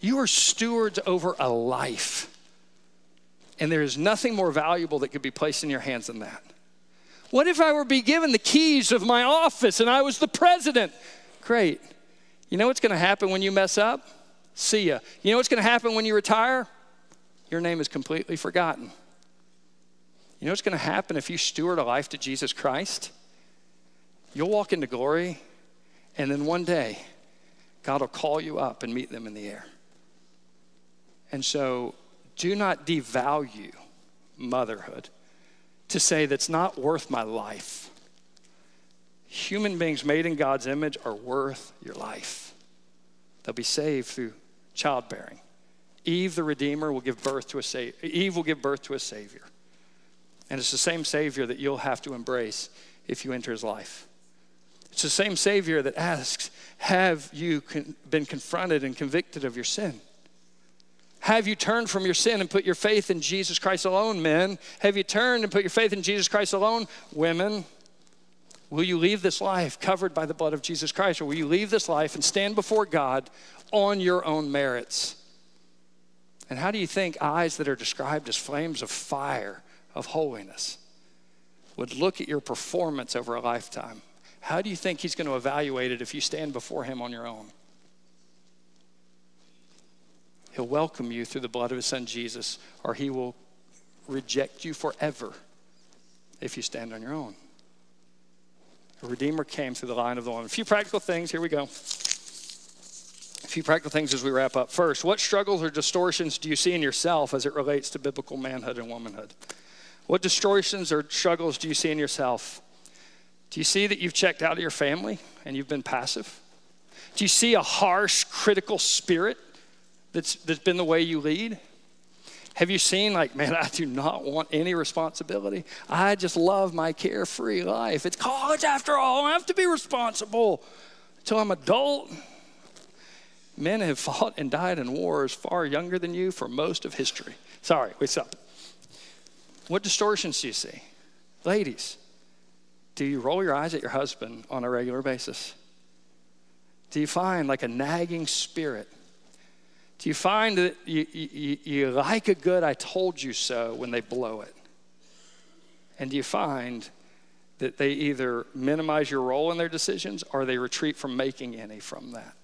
you are stewards over a life. And there is nothing more valuable that could be placed in your hands than that. What if I were be given the keys of my office and I was the president? Great. You know what's going to happen when you mess up? See ya. You know what's going to happen when you retire? Your name is completely forgotten. You know what's going to happen if you steward a life to Jesus Christ? You'll walk into glory, and then one day, God will call you up and meet them in the air. And so do not devalue motherhood to say that's not worth my life. Human beings made in God's image are worth your life. They'll be saved through childbearing. Eve, the Redeemer, will give birth to a savior. Eve will give birth to a Savior. And it's the same Savior that you'll have to embrace if you enter his life. It's the same Savior that asks, Have you been confronted and convicted of your sin? Have you turned from your sin and put your faith in Jesus Christ alone, men? Have you turned and put your faith in Jesus Christ alone, women? Will you leave this life covered by the blood of Jesus Christ, or will you leave this life and stand before God on your own merits? And how do you think eyes that are described as flames of fire, of holiness, would look at your performance over a lifetime? How do you think He's going to evaluate it if you stand before Him on your own? He'll welcome you through the blood of his son Jesus, or he will reject you forever if you stand on your own. A Redeemer came through the line of the woman. A few practical things. Here we go. A few practical things as we wrap up. First, what struggles or distortions do you see in yourself as it relates to biblical manhood and womanhood? What distortions or struggles do you see in yourself? Do you see that you've checked out of your family and you've been passive? Do you see a harsh, critical spirit that's, that's been the way you lead? Have you seen, like, man, I do not want any responsibility. I just love my carefree life. It's college after all. I have to be responsible until I'm adult. Men have fought and died in wars far younger than you for most of history. Sorry, what's up? What distortions do you see? Ladies, do you roll your eyes at your husband on a regular basis? Do you find like a nagging spirit? Do you find that you, you, you like a good I told you so when they blow it? And do you find that they either minimize your role in their decisions or they retreat from making any from that?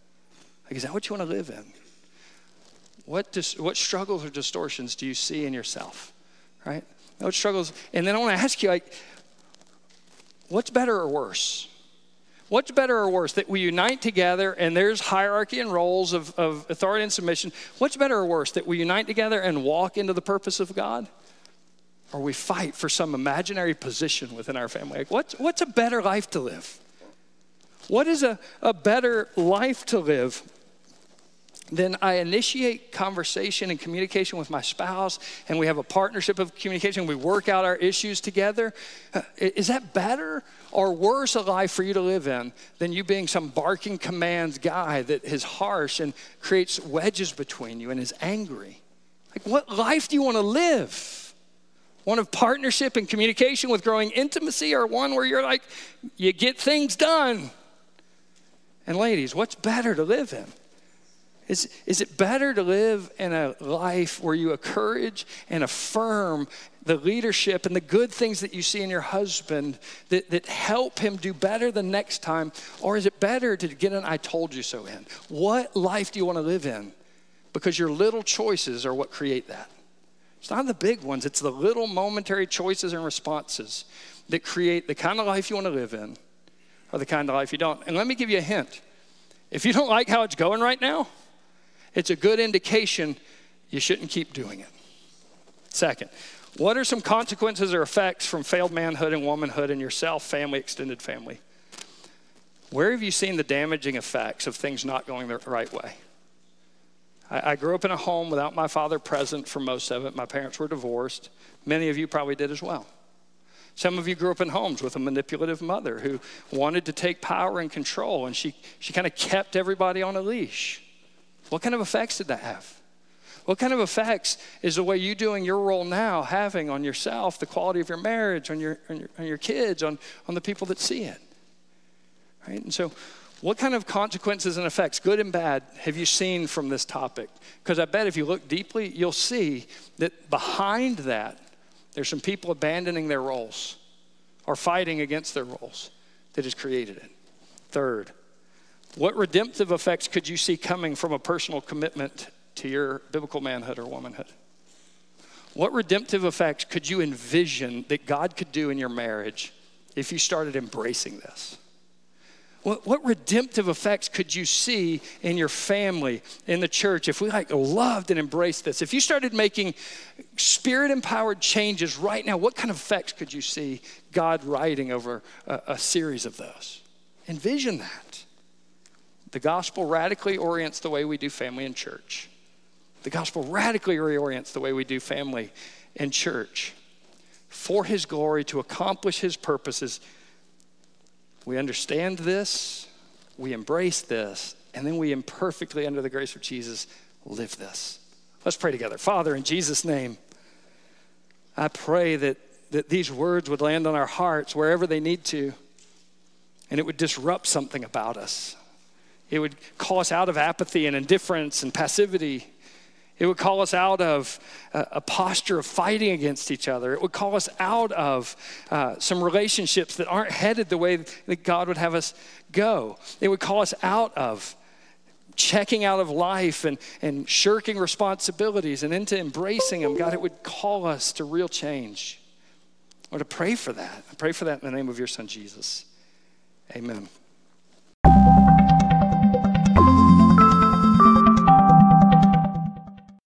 Like, is that what you want to live in? What, dis, what struggles or distortions do you see in yourself? Right? What struggles? And then I want to ask you, like, what's better or worse? What's better or worse? That we unite together and there's hierarchy and roles of, of authority and submission. What's better or worse? That we unite together and walk into the purpose of God? Or we fight for some imaginary position within our family? Like what's, what's a better life to live? What is a, a better life to live? Then I initiate conversation and communication with my spouse, and we have a partnership of communication. We work out our issues together. Uh, is that better or worse a life for you to live in than you being some barking commands guy that is harsh and creates wedges between you and is angry? Like, what life do you want to live? One of partnership and communication with growing intimacy, or one where you're like, you get things done? And ladies, what's better to live in? Is, is it better to live in a life where you encourage and affirm the leadership and the good things that you see in your husband that, that help him do better the next time? Or is it better to get an I told you so in? What life do you want to live in? Because your little choices are what create that. It's not the big ones, it's the little momentary choices and responses that create the kind of life you want to live in or the kind of life you don't. And let me give you a hint. If you don't like how it's going right now, it's a good indication you shouldn't keep doing it. Second, what are some consequences or effects from failed manhood and womanhood in yourself, family, extended family? Where have you seen the damaging effects of things not going the right way? I, I grew up in a home without my father present for most of it. My parents were divorced. Many of you probably did as well. Some of you grew up in homes with a manipulative mother who wanted to take power and control, and she, she kind of kept everybody on a leash. What kind of effects did that have? What kind of effects is the way you doing your role now having on yourself, the quality of your marriage, on your, on your, on your kids, on, on the people that see it? Right? And so, what kind of consequences and effects, good and bad, have you seen from this topic? Because I bet if you look deeply, you'll see that behind that, there's some people abandoning their roles or fighting against their roles that has created it. Third, what redemptive effects could you see coming from a personal commitment to your biblical manhood or womanhood? What redemptive effects could you envision that God could do in your marriage if you started embracing this? What, what redemptive effects could you see in your family, in the church, if we like loved and embraced this? If you started making spirit empowered changes right now, what kind of effects could you see God writing over a, a series of those? Envision that. The gospel radically orients the way we do family and church. The gospel radically reorients the way we do family and church for his glory to accomplish his purposes. We understand this, we embrace this, and then we imperfectly, under the grace of Jesus, live this. Let's pray together. Father, in Jesus' name, I pray that, that these words would land on our hearts wherever they need to, and it would disrupt something about us. It would call us out of apathy and indifference and passivity. It would call us out of a, a posture of fighting against each other. It would call us out of uh, some relationships that aren't headed the way that God would have us go. It would call us out of checking out of life and, and shirking responsibilities and into embracing them. God, it would call us to real change. Or to pray for that. I pray for that in the name of your son, Jesus. Amen.